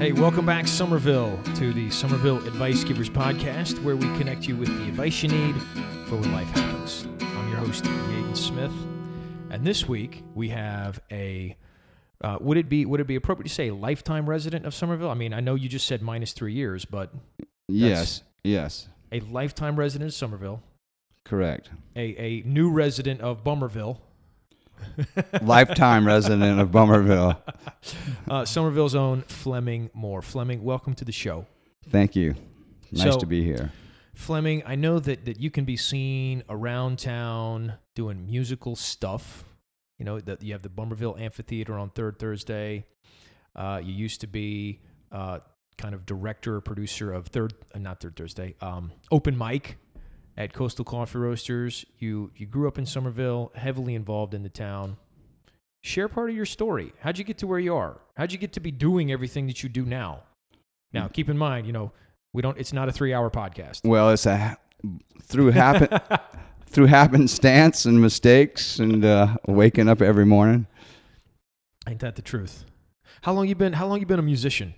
Hey, welcome back, Summerville, to the Summerville Advice Givers podcast, where we connect you with the advice you need for when life happens. I'm your host, Yaden Smith, and this week we have a. Uh, would it be would it be appropriate to say lifetime resident of Summerville? I mean, I know you just said minus three years, but Yes, yes, a lifetime resident of Summerville, correct. a, a new resident of Bummerville, Lifetime resident of Bummerville. uh, Summerville's own Fleming Moore. Fleming, welcome to the show. Thank you. Nice So- to be here. Fleming, I know that, that you can be seen around town doing musical stuff. You know, that you have the Bummerville Amphitheater on Third Thursday. Uh, you used to be uh, kind of director or producer of Third, uh, not Third Thursday, um, Open Mic at Coastal Coffee Roasters. You you grew up in Summerville, heavily involved in the town. Share part of your story. How'd you get to where you are? How'd you get to be doing everything that you do now? Now, keep in mind, you know, we don't. It's not a three-hour podcast. Well, it's a through happen through happenstance and mistakes and uh, waking up every morning. Ain't that the truth? How long you been? How long you been a musician?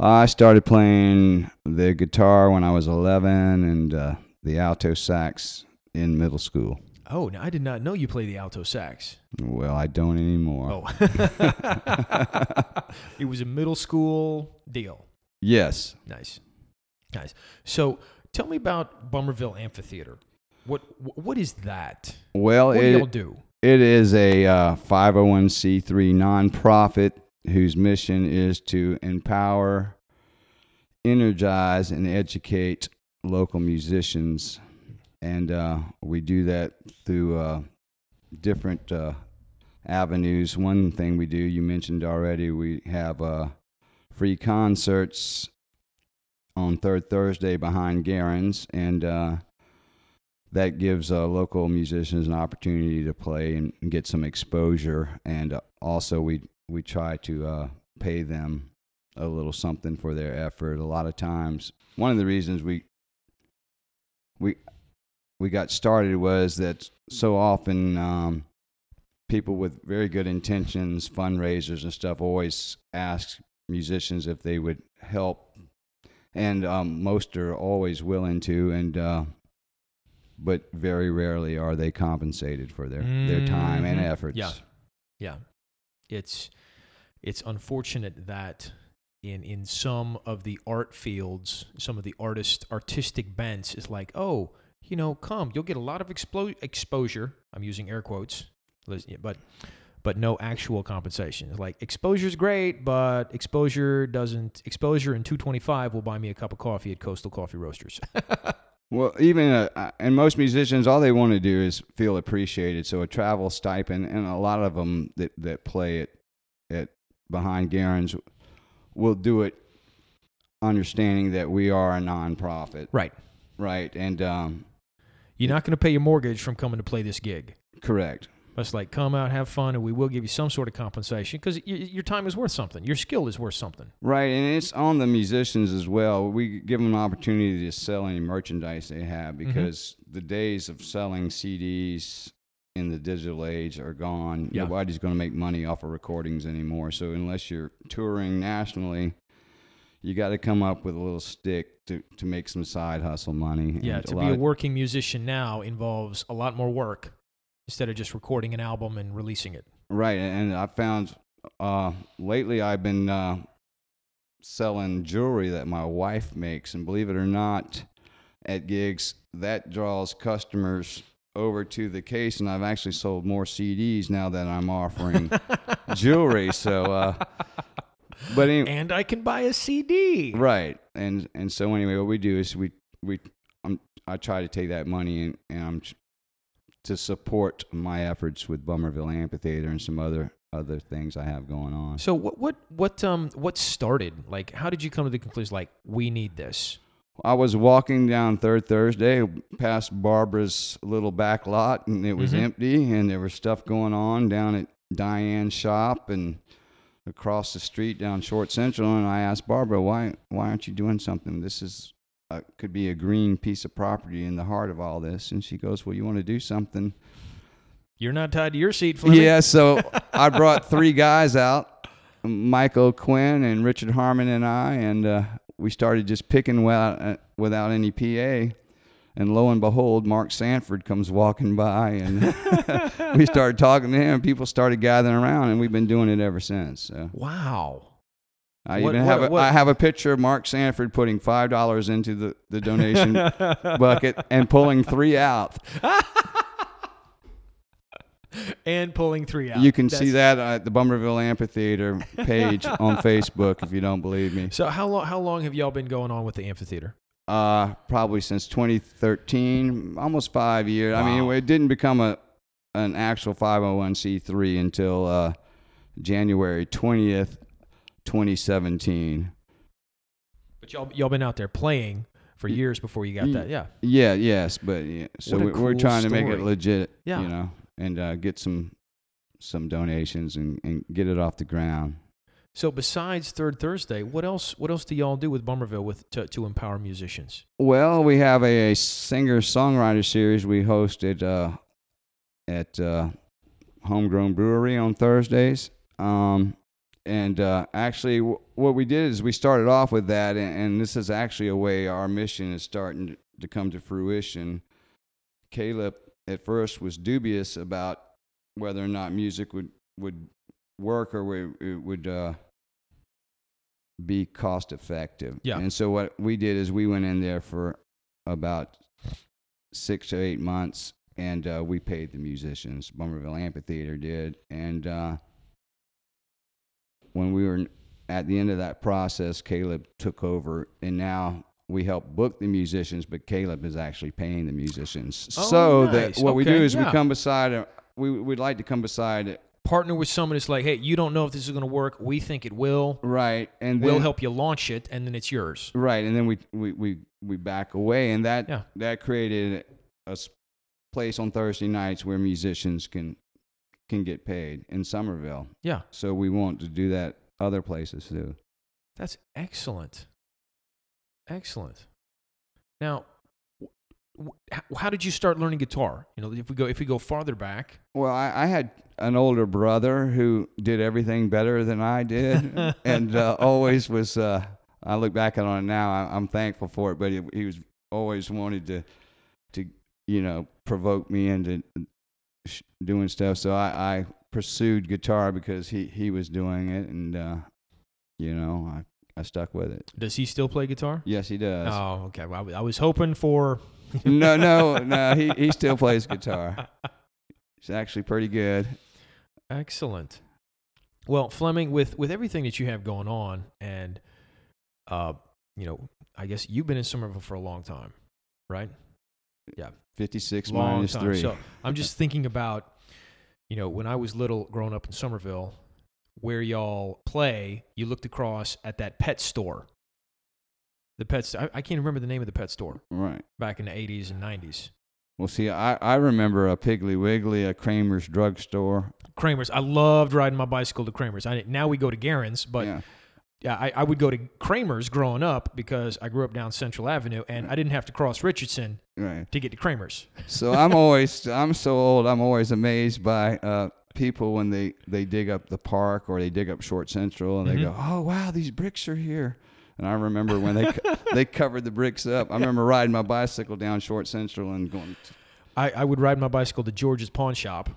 I started playing the guitar when I was 11 and uh, the alto sax in middle school. Oh, now I did not know you play the alto sax. Well, I don't anymore. Oh, it was a middle school deal. Yes. Nice, nice. So, tell me about Bummerville Amphitheater. What what is that? Well, What do it, do? It is a uh, 501c3 nonprofit whose mission is to empower, energize, and educate local musicians. And uh, we do that through uh, different uh, avenues. One thing we do, you mentioned already, we have uh, free concerts on third Thursday behind Garen's. And uh, that gives local musicians an opportunity to play and get some exposure. And also, we we try to pay them a little something for their effort. A lot of times, one of the reasons we we we got started was that so often um, people with very good intentions, fundraisers and stuff, always ask musicians if they would help, and um, most are always willing to, and uh, but very rarely are they compensated for their, their time and Mhm. efforts. Yeah. Yeah, it's it's unfortunate that in in some of the art fields, some of the artist artistic bents is like, oh, you know, come, you'll get a lot of explo- exposure. I'm using air quotes, but but no actual compensation. It's like exposure is great, but exposure doesn't. Exposure in 225 will buy me a cup of coffee at Coastal Coffee Roasters. Well, even uh, uh, and most musicians, all they want to do is feel appreciated. So a travel stipend, and a lot of them that that play at at behind Garen's will do it, understanding that we are a nonprofit, right. right? And um, You're not going to pay your mortgage from coming to play this gig. correct, It's like come out, have fun, and we will give you some sort of compensation because your time is worth something. Your skill is worth something. right, and it's on the musicians as well. We give them an opportunity to sell any merchandise they have Mm-hmm. because the days of selling CDs in the digital age are gone. Yeah. Nobody's going to make money off of recordings anymore. So unless you're touring nationally, you got to come up with a little stick to, to make some side hustle money. Yeah, And to lot be a working musician now involves a lot more work instead of just recording an album and releasing it. right. And I found uh, lately I've been uh, selling jewelry that my wife makes, and believe it or not, at gigs that draws customers over to the case, and I've actually sold more CDs now that I'm offering jewelry. So, uh, but anyway, And I can buy a CD. right, and and so anyway, what we do is we we I'm, I try to take that money and, and I'm to support my efforts with Bummerville Amphitheater and some other other things I have going on. So what what what um what started? Like how did you come to the conclusion like we need this? I was walking down Third Thursday past Barbara's little back lot, and it was Mhm. empty, and there was stuff going on down at Diane's shop and across the street down Short Central. And I asked Barbara, "Why why aren't you doing something? This is uh, could be a green piece of property in the heart of all this." And she goes, "Well, you want to do something." You're not tied to your seat, Fleming. Yeah, so I brought three guys out Michael Quinn and Richard Harmon and I, and uh, we started just picking without uh, without any PA. And lo and behold, Mark Sanford comes walking by, and we started talking to him. People started gathering around, and we've been doing it ever since. So. Wow. I What- even what- have a, what- I have a picture of Mark Sanford putting five dollars into the, the donation bucket and pulling three out. and pulling three out. You can see that at the Bummerville Amphitheater page on Facebook if you don't believe me. So how long how long have y'all been going on with the amphitheater? Uh, probably since 2013, almost five years. I mean, it didn't become a an actual 501c3 until uh, January 20th, 2017. But y'all y'all been out there playing for years before you got that. Yeah. Yeah, yes, but yeah. So we, we're cool trying to make it legit, Yeah. you know, and uh, get some some donations and, and get it off the ground. So besides Third Thursday, what else what else do y'all do with Bummerville with to, to empower musicians? Well, we have a, a singer songwriter series we hosted uh, at uh, Homegrown Brewery on Thursdays. Um, and uh, actually, w- what we did is we started off with that, and, and this is actually a way our mission is starting to come to fruition. Caleb at first was dubious about whether or not music would, would work or would, it would uh, be cost effective. Yeah. And so what we did is we went in there for about six to eight months, and uh, we paid the musicians. Bummerville Amphitheater did, and uh, when we were at the end of that process, Caleb took over, and now we help book the musicians, but Caleb is actually paying the musicians. Oh, so nice. that what we do is yeah. we come beside. A, we would like to come beside. Partner with someone that's like, hey, you don't know if this is going to work. We think it will. Right, and We'll then- help you launch it, and then it's yours. Right, and then we we we, we back away, and that Yeah. that created a place on Thursday nights where musicians can can get paid in Summerville. Yeah. So we want to do that other places too. That's excellent. Excellent. Now, w- w- h- how did you start learning guitar? You know, if we go if we go farther back. Well, I, I had an older brother who did everything better than I did, and uh, always was. Uh, I look back on it now. I, I'm thankful for it, but he, he was always wanted to, to you know, provoke me into sh- doing stuff. So I, I pursued guitar because he he was doing it, and uh, you know, I I stuck with it. Does he still play guitar? Yes, he does. Oh, okay. Well, I was hoping for. no, no, no. He he still plays guitar. He's actually pretty good. Excellent. Well, Fleming, with with everything that you have going on, and uh, you know, I guess you've been in Summerville for a long time, right? Yeah, 56 minus time. three. So I'm just thinking about, you know, when I was little, growing up in Summerville, where y'all play, you looked across at that pet store. The pet, I, I can't remember the name of the pet store right. back in the 80s and 90s. Well, see, I, I remember a Piggly Wiggly, a Kramer's drugstore. Kramer's. I loved riding my bicycle to Kramer's. I, now we go to Garen's, but yeah. yeah, I, I would go to Kramer's growing up because I grew up down Central Avenue and I didn't have to cross Richardson Right. to get to Kramer's. So I'm always, I'm so old, I'm always amazed by uh, people when they, they dig up the park or they dig up Short Central and they Mhm. go, oh, wow, these bricks are here. And I remember when they they covered the bricks up. I remember riding my bicycle down Short Central and going, I, I would ride my bicycle to George's pawn shop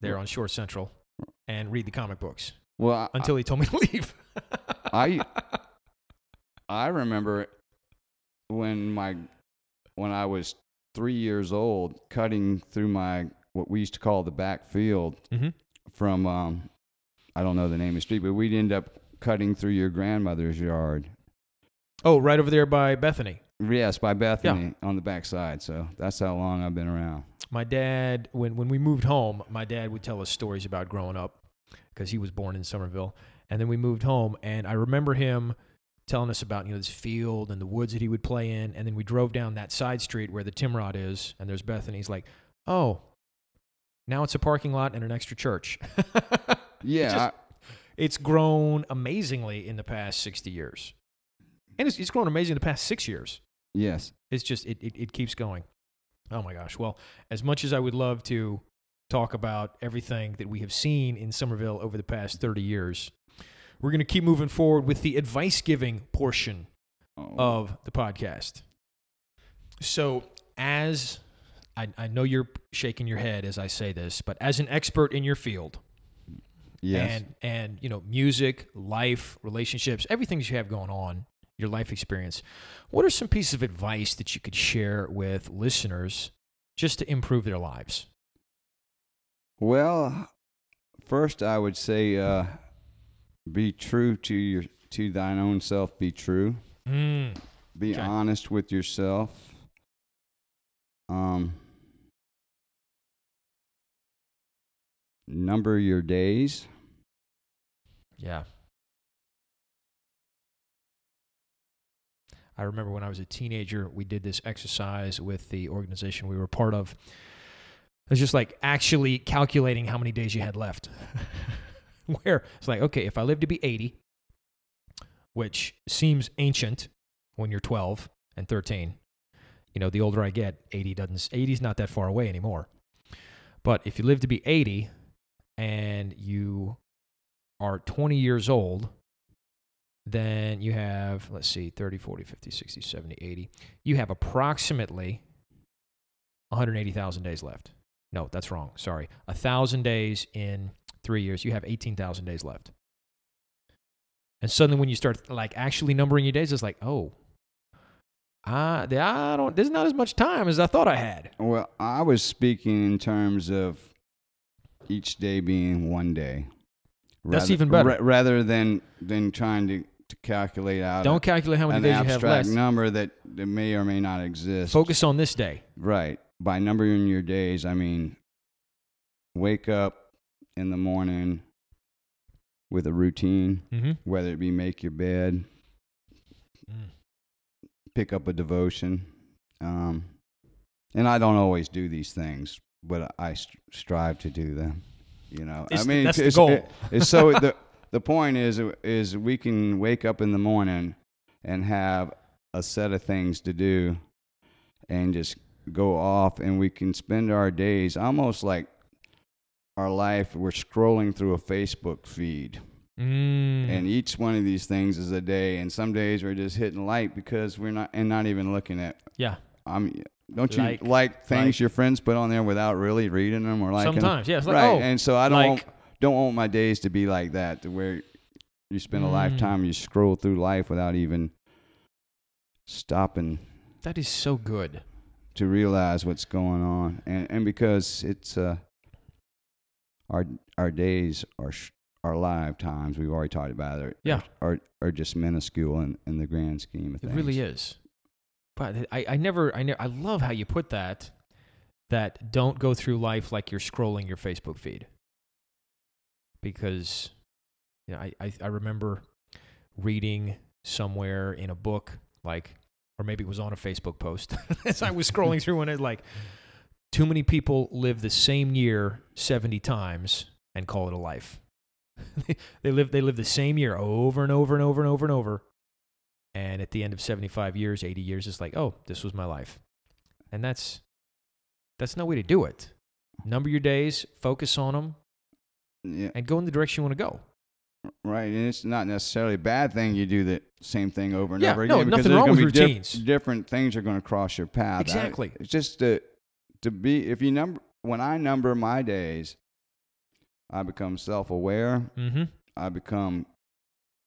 there on Short Central and read the comic books well, I, until he told me to leave. I I remember when my when I was three years old, cutting through my what we used to call the back field Mhm. from um, I don't know the name of the street, but we'd end up cutting through your grandmother's yard. Oh, right over there by Bethany. Yes, by Bethany on the back side. So that's how long I've been around. My dad, when, when we moved home, my dad would tell us stories about growing up because he was born in Summerville. And then we moved home, and I remember him telling us about you know this field and the woods that he would play in. And then we drove down that side street where the Timrod is, and there's Bethany. He's like, "Oh, now it's a parking lot and an extra church." Yeah, just- I- it's grown amazingly in the past 60 years. And it's, it's grown amazing in the past six years. yes. It's just, it, it, it keeps going. Oh my gosh. Well, as much as I would love to talk about everything that we have seen in Summerville over the past 30 years, we're going to keep moving forward with the advice giving portion Oh, of the podcast. So, as I, I know you're shaking your head as I say this, but as an expert in your field, yes. and and you know music life relationships everything that you have going on your life experience what are some pieces of advice that you could share with listeners just to improve their lives Well, first I would say uh, be true to your to thine own self. Be true. mm, Be Okay. honest with yourself. Um, number your days. yeah. I remember when i was a teenager we did this exercise with the organization we were part of. It was just like actually calculating how many days you had left. Where it's like okay if i live to be 80 which seems ancient when you're 12 and 13 you know the older i get 80 doesn't 80 is not that far away anymore. But if you live to be 80 and you are 20 years old then you have let's see 30 40 50 60 70 80 you have approximately 180000 days left. No that's wrong. Sorry. a thousand days in three years. You have 18000 days left. And suddenly when you start like actually numbering your days it's like oh I, I don't. There's not as much time as I thought I had. Well, I was speaking in terms of each day being one day. That's Rather- even better. ra- rather than than trying to, to calculate out Don't calculate how many days you have abstract left. number that, that may or may not exist. Focus on this day. Right. By numbering your days, I mean wake up in the morning with a routine, Mm-hmm. whether it be make your bed, pick up a devotion. Um, and I don't always do these things, but I st- strive to do them. You know, It's I mean, that's the it's, goal. it- it's so the the point is is we can wake up in the morning and have a set of things to do, and just go off, and we can spend our days almost like our life. We're scrolling through a Facebook feed Mm. and each one of these things is a day and some days we're just hitting like because we're not and not even looking at yeah, i'm don't you Like, like, things like. your friends put on there without really reading them or liking them? sometimes. Yeah, it's like right oh, and so i don't want, don't want my days to be like that to where you spend a Mm. lifetime you scroll through life without even stopping that is so good. to realize what's going on and and because it's uh our our days are sh- our lifetimes we've already talked about it Yeah. are are just minuscule in, in the grand scheme of things. It really is. But I, I never, I never, I love how you put that. That don't go through life like you're scrolling your Facebook feed. Because, you know, I, I, I remember reading somewhere in a book, like, or maybe it was on a Facebook post as I was scrolling through, and it like, too many people live the same year seventy times and call it a life. they live, they live the same year over and over and over and over and over and at the end of 75 years 80 years it's like oh this was my life. And that's that's no way to do it. Number your days focus on them yeah. and go in the direction you want to go right and it's not necessarily a bad thing you do the same thing over and Yeah, over no, again because nothing there's wrong gonna with be diff- routines. different things are going to cross your path. I- Exactly. it's just to to be if you number when i number my days i become self-aware. Mm-hmm. I become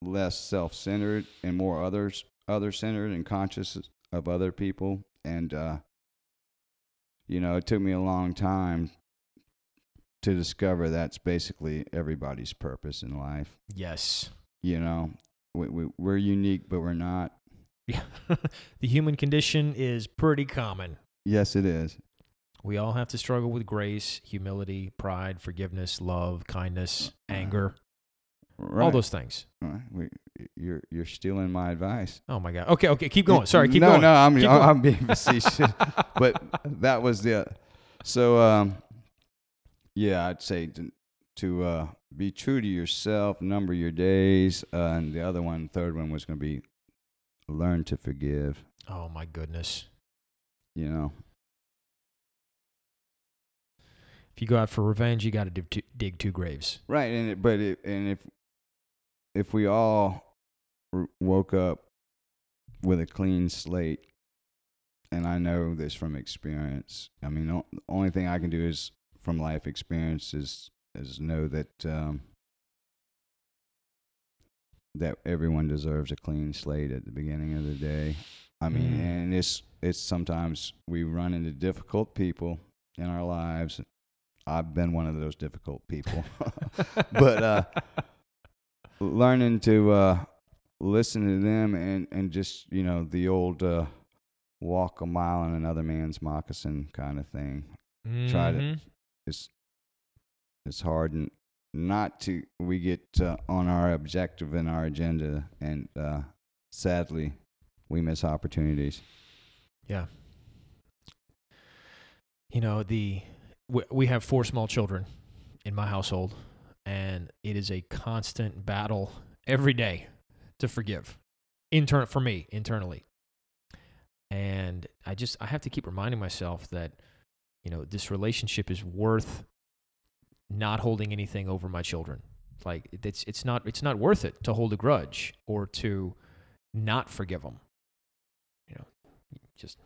less self-centered and more others other-centered and conscious of other people. And uh, you know, it took me a long time to discover that's basically everybody's purpose in life. yes You know, we, we, we're unique, but we're not. yeah the human condition is pretty common Yes, it is. we all have to struggle with grace humility pride forgiveness love kindness anger Right. all those things Right. We, you're you're stealing my advice. oh my god okay okay keep going sorry keep no, going No, I'm Keep I'm, going. Being facetious, but that was the. So um, yeah, I'd say to, to uh, be true to yourself, number your days, uh, and the other one, third one was going to be learn to forgive. oh my goodness You know, if you go out for revenge you got to dig, two- dig two graves right? And it, but it, and if if we all r- woke up with a clean slate, and I know this from experience. I mean, the only thing I can do is from life experience is is know that um, that everyone deserves a clean slate at the beginning of the day. I mean, Mm. and it's it's sometimes we run into difficult people in our lives. I've been one of those difficult people, but uh, learning to uh, listen to them and and just you know the old uh, walk a mile in another man's moccasin kind of thing. Try to- Mhm. It's it's hard and not to we get uh, on our objective and our agenda and uh, sadly we miss opportunities. Yeah. You know, the we, we have four small children in my household and it is a constant battle every day to forgive. Intern for me, internally. And I just I have to keep reminding myself that you know, this relationship is worth not holding anything over my children. Like it's it's not it's not worth it to hold a grudge or to not forgive them. You know, just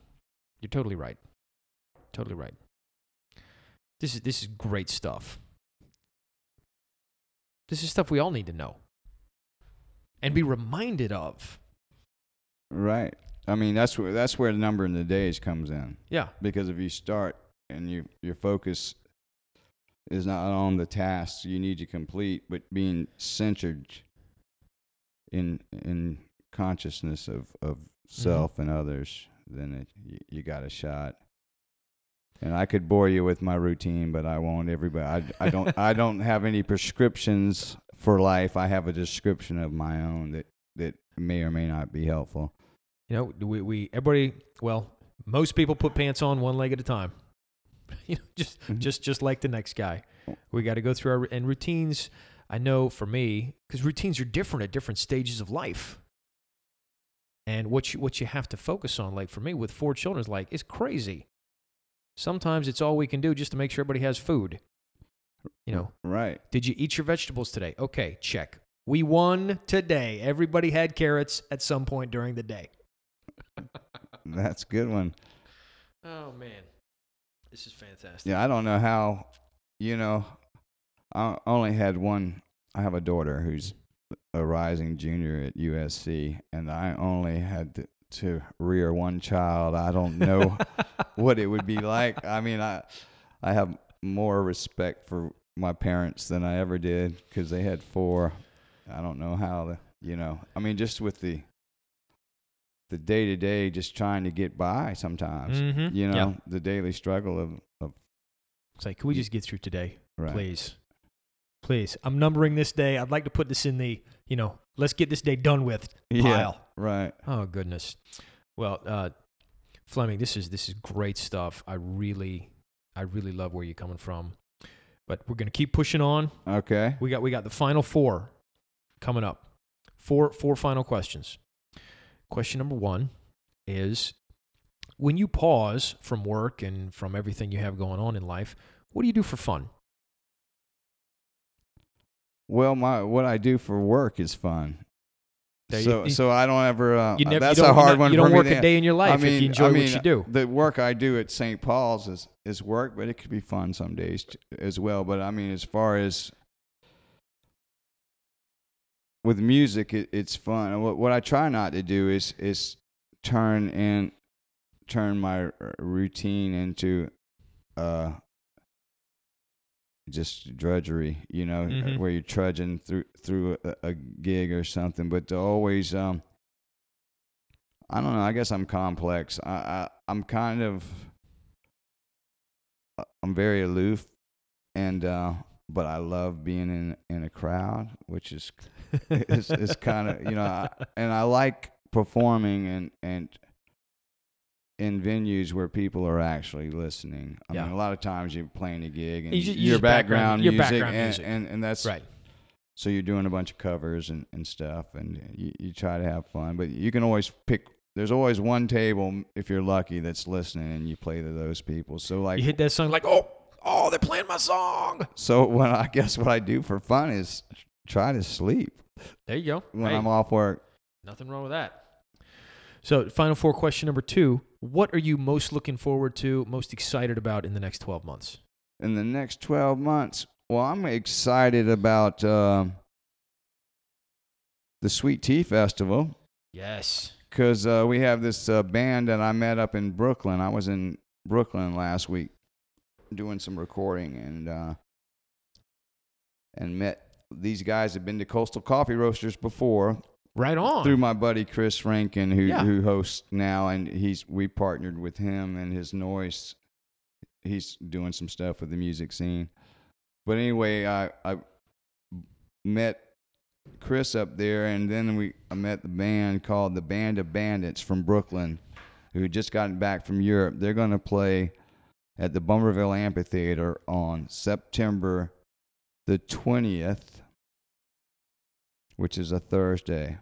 you're totally right. Totally right. This is this is great stuff. This is stuff we all need to know and be reminded of. Right. I mean that's where that's where the number in the days comes in. Yeah. because if you start and you your focus is not on the tasks you need to complete but being centered in in consciousness of of mm-hmm. self and others then it, you, you got a shot and I could bore you with my routine but I won't everybody I, I don't I don't have any prescriptions for life I have a description of my own that that may or may not be helpful You know, we, we everybody well, most people put pants on one leg at a time. you know, just Mhm. just just like the next guy. We got to go through our and routines. I know for me because routines are different at different stages of life. And what you what you have to focus on, like for me with four children, is like it's crazy. Sometimes it's all we can do just to make sure everybody has food. You know, right did you eat your vegetables today? Okay, check. We won today. Everybody had carrots at some point during the day. that's a good one Oh man, this is fantastic. Yeah, I don't know how. You know, I only had one. I have a daughter who's a rising junior at USC, and I only had to, rear one child. I don't know what it would be like. I mean, I I have more respect for my parents than I ever did because they had four. I don't know how the you know. I mean, just with the the day to day, just trying to get by sometimes. Mhm. You know, Yeah. the daily struggle of of It's like, can we just get through today, right. please? Please. I'm numbering this day. I'd like to put this in the, you know, let's get this day done with Yeah, pile. Right. Oh goodness. Well, uh, Fleming, this is this is great stuff. I really, I really love where you're coming from. But we're gonna keep pushing on. Okay. We got we got the final four coming up. Four four final questions. Question number one is when you pause from work and from everything you have going on in life, what do you do for fun? Well, my what I do for work is fun. So you- so I don't ever. Uh, You never, that's you a hard one You don't work a day in your life I mean, if you enjoy I mean, what you do. The work I do at St. Paul's is is work, but it could be fun some days as well. But I mean, as far as with music, it, it's fun. What what I try not to do is is turn and turn my routine into uh just drudgery, you know, Mhm. where you're trudging through through a, a gig or something. But to always, um, I don't know. I guess I'm complex. I, I I'm kind of uh, I'm very aloof, and uh, but I love being in in a crowd, which is is, is kind of you know, I, and I like performing and and in venues where people are actually listening. I Yeah. mean, a lot of times you're playing a gig and You ju- you your just background- background, your music, background and, music. And, and that's right. so you're doing a bunch of covers and, and stuff, and you, you try to have fun, but you can always pick. There's always one table if you're lucky that's listening, and you play to those people. So like, you hit that song like, oh, oh, they're playing my song. so what I guess what I do for fun is try to sleep. There you go. when Hey, I'm off work. nothing wrong with that. So, final four question number two: What are you most looking forward to, most excited about in the next twelve months? In the next 12 months, well, I'm excited about uh, the Sweet Tea Festival Yes. because uh, we have this uh, band that I met up in Brooklyn. I was in Brooklyn last week doing some recording and uh, and met these guys have been to Coastal Coffee Roasters before Right on. through my buddy Chris Rankin, who Yeah. who hosts now, and he's we partnered with him and his noise. He's doing some stuff with the music scene. But anyway, I I met Chris up there, and then we I met the band called the Band of Bandits from Brooklyn, who had just gotten back from Europe. They're going to play at the Bummerville Amphitheater on September the twentieth, which is a Thursday.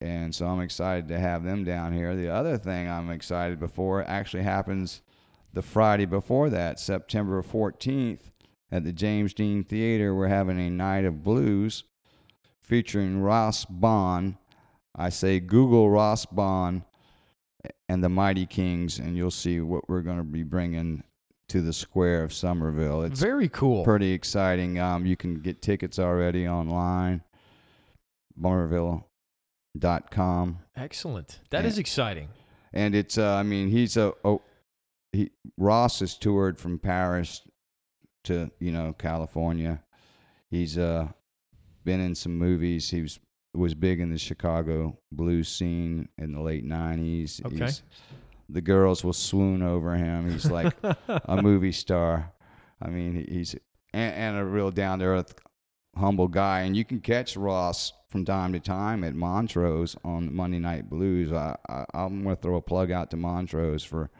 And so I'm excited to have them down here. The other thing I'm excited before actually happens the Friday before that, September 14th, at the James Dean Theater. We're having a night of blues featuring Ross Bond. I say Google Ross Bond and the Mighty Kings, and you'll see what we're going to be bringing to the square of Summerville. It's Very cool. pretty exciting. Um, you can get tickets already online, Bummerville.com. Excellent. That is Yeah. exciting. And it's, uh, I mean, he's a, oh, he, Ross has toured from Paris to, you know, California. He's uh, been in some movies. He was, was big in the Chicago blues scene in the late 90s. Okay. He's, the girls will swoon over him. He's like a movie star. I mean, he's and, and a real down to earth, humble guy. And you can catch Ross from time to time at Montrose on Monday Night Blues. I, I I'm gonna throw a plug out to Montrose for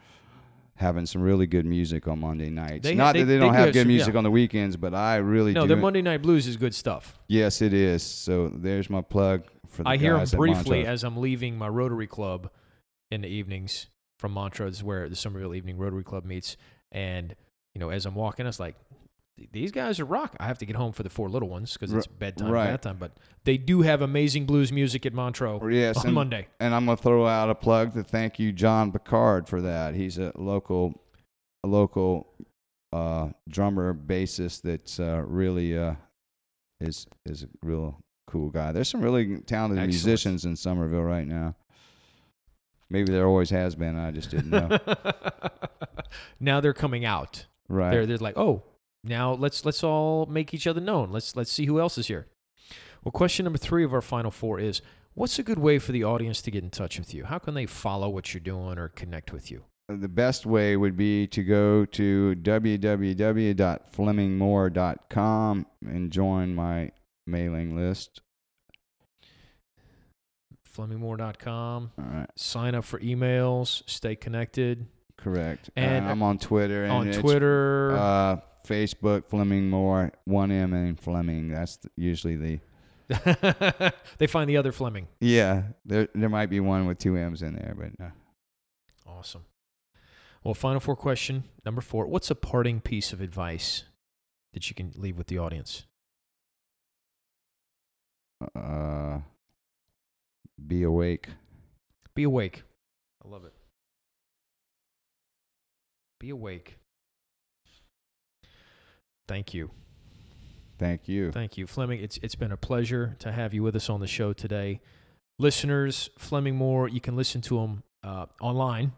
having some really good music on Monday nights. They- Not they- that they they don't do have good some- music yeah. on the weekends, but I really no, do. their Monday Night Blues is good stuff. yes, it is. So there's my plug for the I hear them briefly as I'm leaving my Rotary Club in the evenings from Montrose, where the Summerville Evening Rotary Club meets. And you know, as I'm walking, I was like, "Th- "These guys are rock." I have to get home for the four little ones because it's bedtime, right. bath time. But they do have amazing blues music at Montrose yes, on and- Monday. And I'm gonna throw out a plug to thank you, John Picard, for that. He's a local, a local uh, drummer bassist that's uh, really uh, is is a real cool guy. There's some really talented Excellent. musicians in Summerville right now. Maybe there always has been. I just didn't know. now they're coming out. right. They're they're like, oh, now let's let's all make each other known. Let's let's see who else is here. Well, question number three of our final four is: What's a good way for the audience to get in touch with you? How can they follow what you're doing or connect with you? the best way would be to go to www.flemingmore.com and join my mailing list. FlemingMore.com. All right. Sign up for emails. Stay connected Correct. And- uh, I'm on Twitter. And on Twitter. Uh, Facebook, Fleming Moore, one M and Fleming. That's the, usually the. they find the other Fleming. Yeah, there there might be one with two M's in there, but uh, Awesome. Well, final four question number four. What's a parting piece of advice that you can leave with the audience? uh, be awake. Be awake. I love it. Be awake. Thank you. Thank you. Thank you, Fleming. It's it's been a pleasure to have you with us on the show today. Listeners, Fleming Moore, you can listen to him uh, online.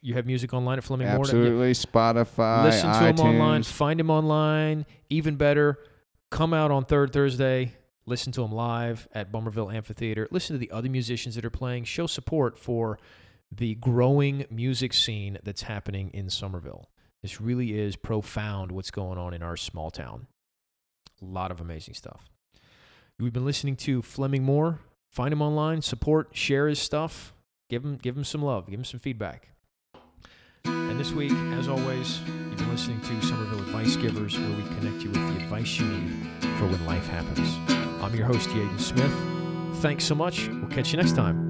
You have music online at Fleming Moore. Absolutely. Spotify, Listen to iTunes. him online. Find him online. Even better, come out on third Thursday. Listen to him live at Bummerville Amphitheater. Listen to the other musicians that are playing. Show support for the growing music scene that's happening in Summerville. This really is profound what's going on in our small town. A lot of amazing stuff. We've been listening to Fleming Moore. Find him online, support, share his stuff, give him give him some love, give him some feedback. And this week, as always, you've been listening to Summerville Advice Givers, where we connect you with the advice you need for when life happens. I'm your host, Yaden Smith. Thanks so much. We'll catch you next time.